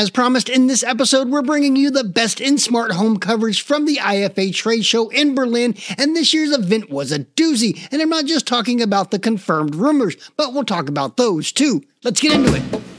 As promised in this episode, we're bringing you the best in smart home coverage from the IFA trade show in Berlin, and this year's event was a doozy. And I'm not just talking about the confirmed rumors, but we'll talk about those too. Let's get into it.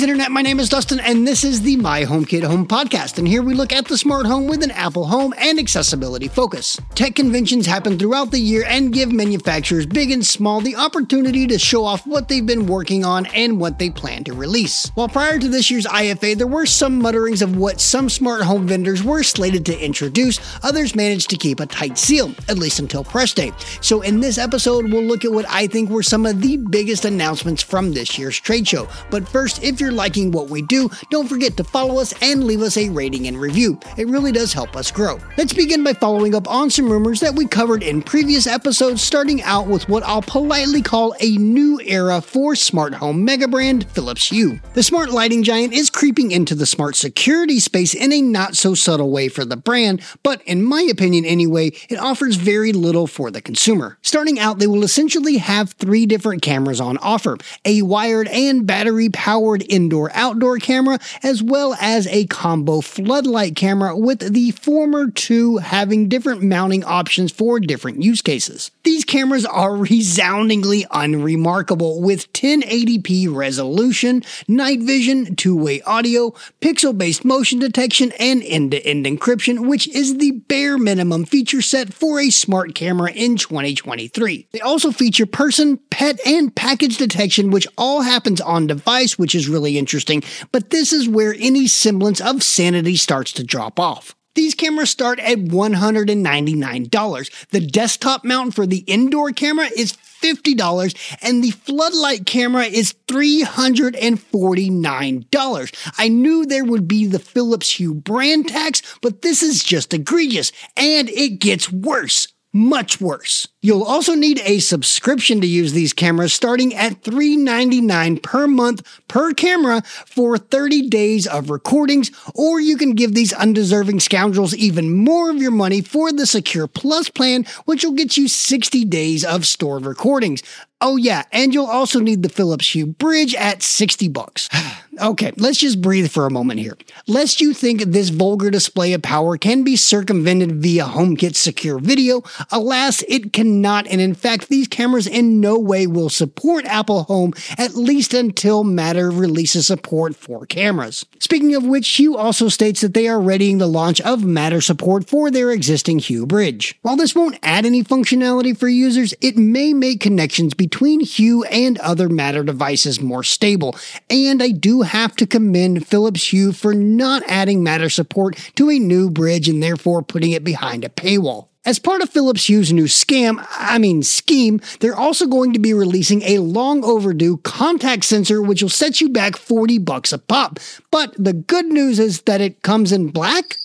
Greetings, Internet. My name is Dustin, and this is the My HomeKit Home Podcast. And here we look at the smart home with an Apple Home and accessibility focus. Tech conventions happen throughout the year and give manufacturers big and small the opportunity to show off what they've been working on and what they plan to release. While prior to this year's IFA, there were some mutterings of what some smart home vendors were slated to introduce, others managed to keep a tight seal, at least until press day. So, in this episode, we'll look at what I think were some of the biggest announcements from this year's trade show. But first, if you're liking what we do, don't forget to follow us and leave us a rating and review. It really does help us grow. Let's begin by following up on some rumors that we covered in previous episodes, starting out with what I'll politely call a new era for smart home mega brand Philips Hue. The smart lighting giant is creeping into the smart security space in a not so subtle way for the brand, but in my opinion anyway, it offers very little for the consumer. Starting out, they will essentially have three different cameras on offer a wired and battery powered indoor outdoor camera, as well as a combo floodlight camera, with the former two having different mounting options for different use cases. These cameras are resoundingly unremarkable with 1080p resolution, night vision, two way audio, pixel based motion detection, and end to end encryption, which is the bare minimum feature set for a smart camera in 2023. They also feature person, pet, and package detection, which all happens on device, which is really really interesting, but this is where any semblance of sanity starts to drop off. These cameras start at $199. The desktop mount for the indoor camera is $50 and the floodlight camera is $349. I knew there would be the Philips Hue brand tax, but this is just egregious and it gets worse much worse. You'll also need a subscription to use these cameras starting at $3.99 per month per camera for 30 days of recordings, or you can give these undeserving scoundrels even more of your money for the Secure Plus plan, which will get you 60 days of stored recordings. Oh yeah, and you'll also need the Philips Hue bridge at 60 bucks. okay, let's just breathe for a moment here. Lest you think this vulgar display of power can be circumvented via HomeKit secure video, alas, it cannot, and in fact, these cameras in no way will support Apple Home, at least until Matter releases support for cameras. Speaking of which, Hue also states that they are readying the launch of Matter support for their existing Hue bridge. While this won't add any functionality for users, it may make connections between between Hue and other Matter devices more stable. And I do have to commend Philips Hue for not adding Matter support to a new bridge and therefore putting it behind a paywall. As part of Philips Hue's new scam, I mean scheme, they're also going to be releasing a long overdue contact sensor which will set you back 40 bucks a pop. But the good news is that it comes in black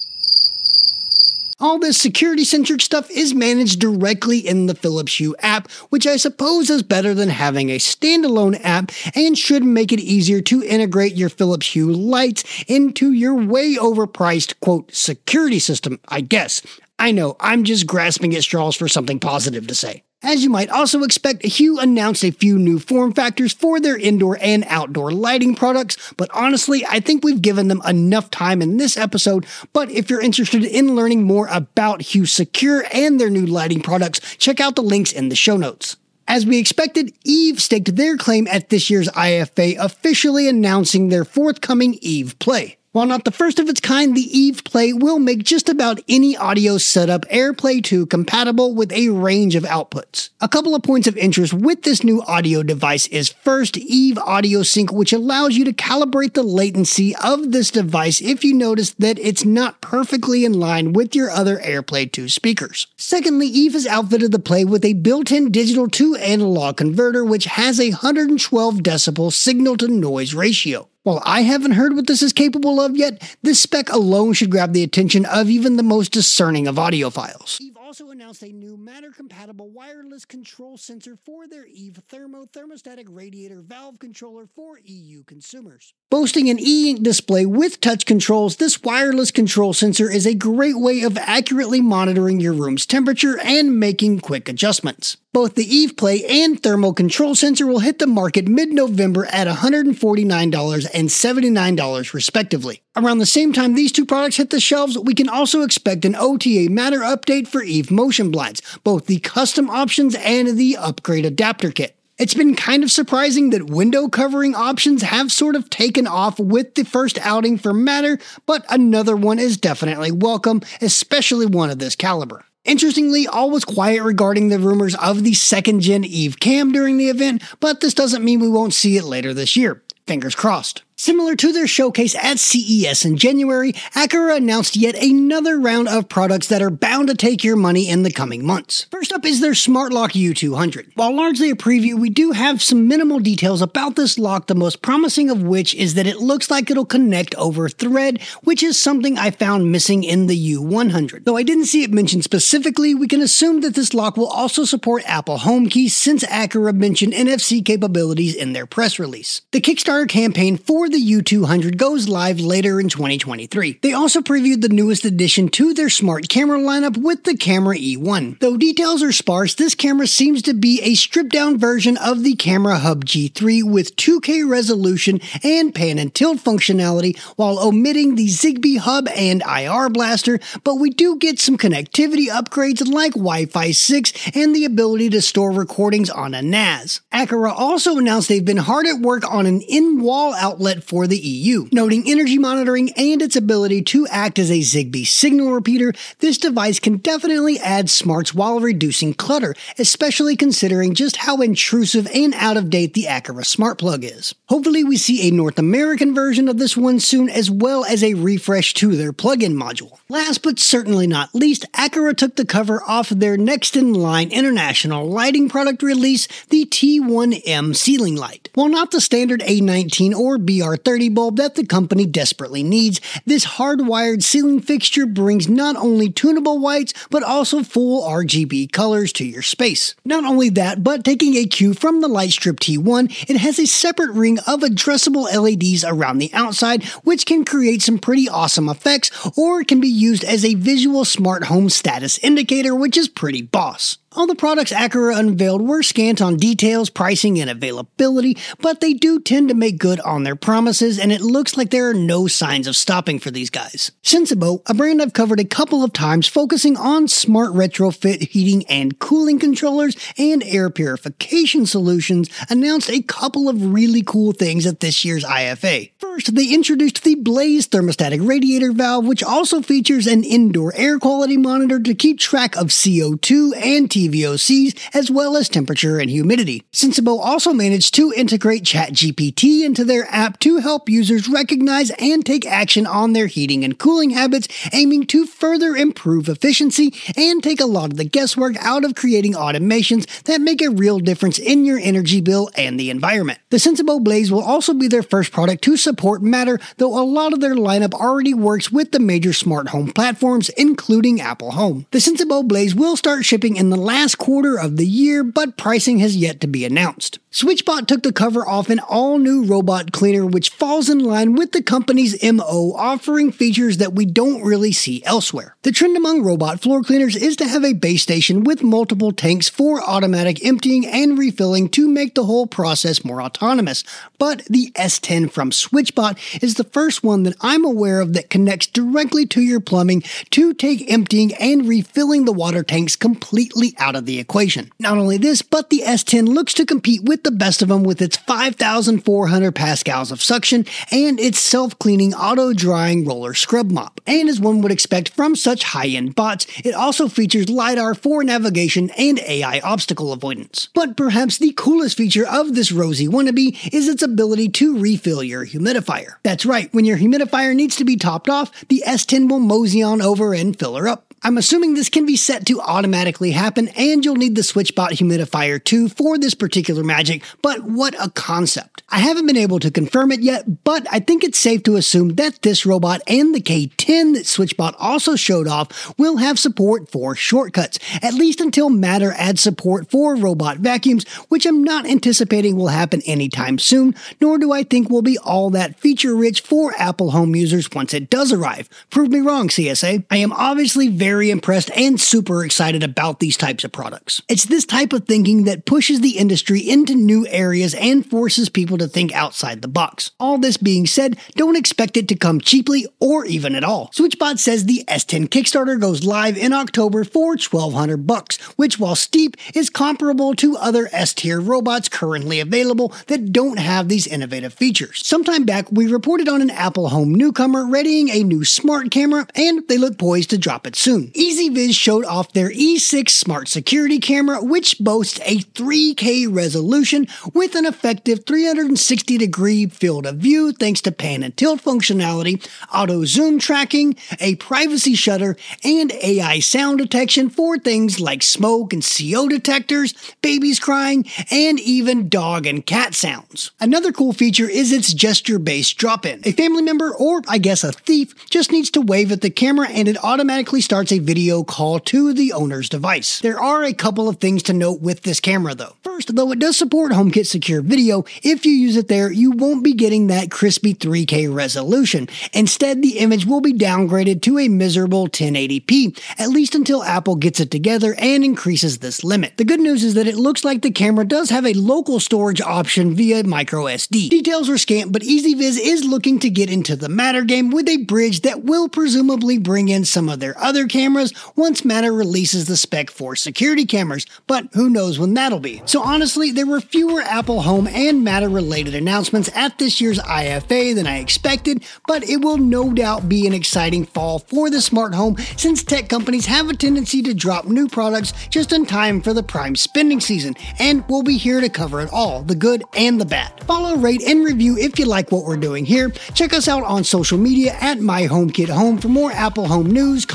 all this security centric stuff is managed directly in the Philips Hue app, which I suppose is better than having a standalone app and should make it easier to integrate your Philips Hue lights into your way overpriced, quote, security system, I guess. I know, I'm just grasping at straws for something positive to say. As you might also expect, Hue announced a few new form factors for their indoor and outdoor lighting products, but honestly, I think we've given them enough time in this episode. But if you're interested in learning more about Hue Secure and their new lighting products, check out the links in the show notes. As we expected, Eve staked their claim at this year's IFA, officially announcing their forthcoming Eve Play. While not the first of its kind, the Eve Play will make just about any audio setup AirPlay 2 compatible with a range of outputs. A couple of points of interest with this new audio device is first Eve Audio Sync, which allows you to calibrate the latency of this device if you notice that it's not perfectly in line with your other AirPlay 2 speakers. Secondly, Eve has outfitted the Play with a built-in digital to analog converter, which has a 112 decibel signal to noise ratio. While I haven't heard what this is capable of yet, this spec alone should grab the attention of even the most discerning of audiophiles. Eve also announced a new Matter compatible wireless control sensor for their Eve Thermo thermostatic radiator valve controller for EU consumers. Boasting an e-ink display with touch controls, this wireless control sensor is a great way of accurately monitoring your room's temperature and making quick adjustments. Both the Eve Play and Thermo control sensor will hit the market mid-November at $149 and $79 respectively. Around the same time these two products hit the shelves, we can also expect an OTA Matter update for Eve motion blinds, both the custom options and the upgrade adapter kit. It's been kind of surprising that window covering options have sort of taken off with the first outing for Matter, but another one is definitely welcome, especially one of this caliber. Interestingly, all was quiet regarding the rumors of the second gen Eve Cam during the event, but this doesn't mean we won't see it later this year. Fingers crossed. Similar to their showcase at CES in January, Aqara announced yet another round of products that are bound to take your money in the coming months. First up is their Smart Lock U200. While largely a preview, we do have some minimal details about this lock, the most promising of which is that it looks like it'll connect over Thread, which is something I found missing in the U100. Though I didn't see it mentioned specifically, we can assume that this lock will also support Apple Home Key since Aqara mentioned NFC capabilities in their press release. The Kickstarter campaign the U200 goes live later in 2023. They also previewed the newest addition to their smart camera lineup with the Camera E1. Though details are sparse, this camera seems to be a stripped down version of the Camera Hub G3 with 2K resolution and pan and tilt functionality while omitting the Zigbee hub and IR blaster, but we do get some connectivity upgrades like Wi-Fi 6 and the ability to store recordings on a NAS. Aqara also announced they've been hard at work on an in-wall outlet for the EU. Noting energy monitoring and its ability to act as a Zigbee signal repeater, this device can definitely add smarts while reducing clutter, especially considering just how intrusive and out of date the Aqara smart plug is. Hopefully we see a North American version of this one soon as well as a refresh to their plug-in module. Last but certainly not least, Aqara took the cover off their next in line international lighting product release, the T1M ceiling light. While not the standard A19 or BR30 bulb that the company desperately needs, this hardwired ceiling fixture brings not only tunable whites, but also full RGB colors to your space. Not only that, but taking a cue from the Lightstrip T1, it has a separate ring of addressable LEDs around the outside, which can create some pretty awesome effects, or can be used as a visual smart home status indicator, which is pretty boss. All the products Aqara unveiled were scant on details, pricing, and availability, but they do tend to make good on their promises, and it looks like there are no signs of stopping for these guys. Sensibo, a brand I've covered a couple of times, focusing on smart retrofit heating and cooling controllers and air purification solutions, announced a couple of really cool things at this year's IFA. First, they introduced the Blaze thermostatic radiator valve, which also features an indoor air quality monitor to keep track of CO2 and T VOCs, as well as temperature and humidity. Sensibo also managed to integrate ChatGPT into their app to help users recognize and take action on their heating and cooling habits, aiming to further improve efficiency and take a lot of the guesswork out of creating automations that make a real difference in your energy bill and the environment. The Sensibo Blaze will also be their first product to support Matter, though a lot of their lineup already works with the major smart home platforms, including Apple Home. The Sensibo Blaze will start shipping in the last last quarter of the year, but pricing has yet to be announced. SwitchBot took the cover off an all new robot cleaner, which falls in line with the company's MO, offering features that we don't really see elsewhere. The trend among robot floor cleaners is to have a base station with multiple tanks for automatic emptying and refilling to make the whole process more autonomous. But the S10 from SwitchBot is the first one that I'm aware of that connects directly to your plumbing to take emptying and refilling the water tanks completely out of the equation. Not only this, but the S10 looks to compete with the best of them with its 5,400 pascals of suction and its self-cleaning auto-drying roller scrub mop. And as one would expect from such high-end bots, it also features LiDAR for navigation and AI obstacle avoidance. But perhaps the coolest feature of this rosy wannabe is its ability to refill your humidifier. That's right, when your humidifier needs to be topped off, the S10 will mosey on over and fill her up. I'm assuming this can be set to automatically happen and you'll need the SwitchBot humidifier too for this particular magic, but what a concept. I haven't been able to confirm it yet, but I think it's safe to assume that this robot and the K10 that SwitchBot also showed off will have support for shortcuts, at least until Matter adds support for robot vacuums, which I'm not anticipating will happen anytime soon, nor do I think will be all that feature rich for Apple Home users once it does arrive. Prove me wrong, CSA. I am obviously very impressed and super excited about these types of products. It's this type of thinking that pushes the industry into new areas and forces people to think outside the box. All this being said, don't expect it to come cheaply or even at all. SwitchBot says the S10 Kickstarter goes live in October for 1200 bucks, which while steep is comparable to other S tier robots currently available that don't have these innovative features. Sometime back, we reported on an Apple Home newcomer readying a new smart camera, and they look poised to drop it soon. EZVIZ showed off their E6 smart security camera, which boasts a 3K resolution with an effective 360 degree field of view thanks to pan and tilt functionality, auto zoom tracking, a privacy shutter, and AI sound detection for things like smoke and CO detectors, babies crying, and even dog and cat sounds. Another cool feature is its gesture based drop in. A family member, or I guess a thief, just needs to wave at the camera and it automatically starts a video call to the owner's device. There are a couple of things to note with this camera though. First, though it does support HomeKit secure video, if you use it there, you won't be getting that crispy 3K resolution. Instead, the image will be downgraded to a miserable 1080p, at least until Apple gets it together and increases this limit. The good news is that it looks like the camera does have a local storage option via microSD. Details are scant, but EZVIZ is looking to get into the Matter game with a bridge that will presumably bring in some of their other cameras once Matter releases the spec for security cameras, but who knows when that'll be. So honestly, there were fewer Apple Home and Matter related announcements at this year's IFA than I expected, but it will no doubt be an exciting fall for the smart home since tech companies have a tendency to drop new products just in time for the prime spending season, and we'll be here to cover it all the good and the bad. Follow, rate, and review if you like what we're doing here. Check us out on social media at My HomeKit Home for more Apple Home news,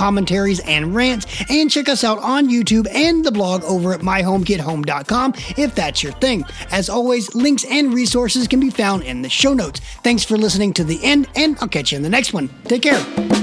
commentaries, and rants, and check us out on YouTube and the blog over at myhomekithome.com if that's your thing. As always, links and resources can be found in the show notes. Thanks for listening to the end, and I'll catch you in the next one. Take care.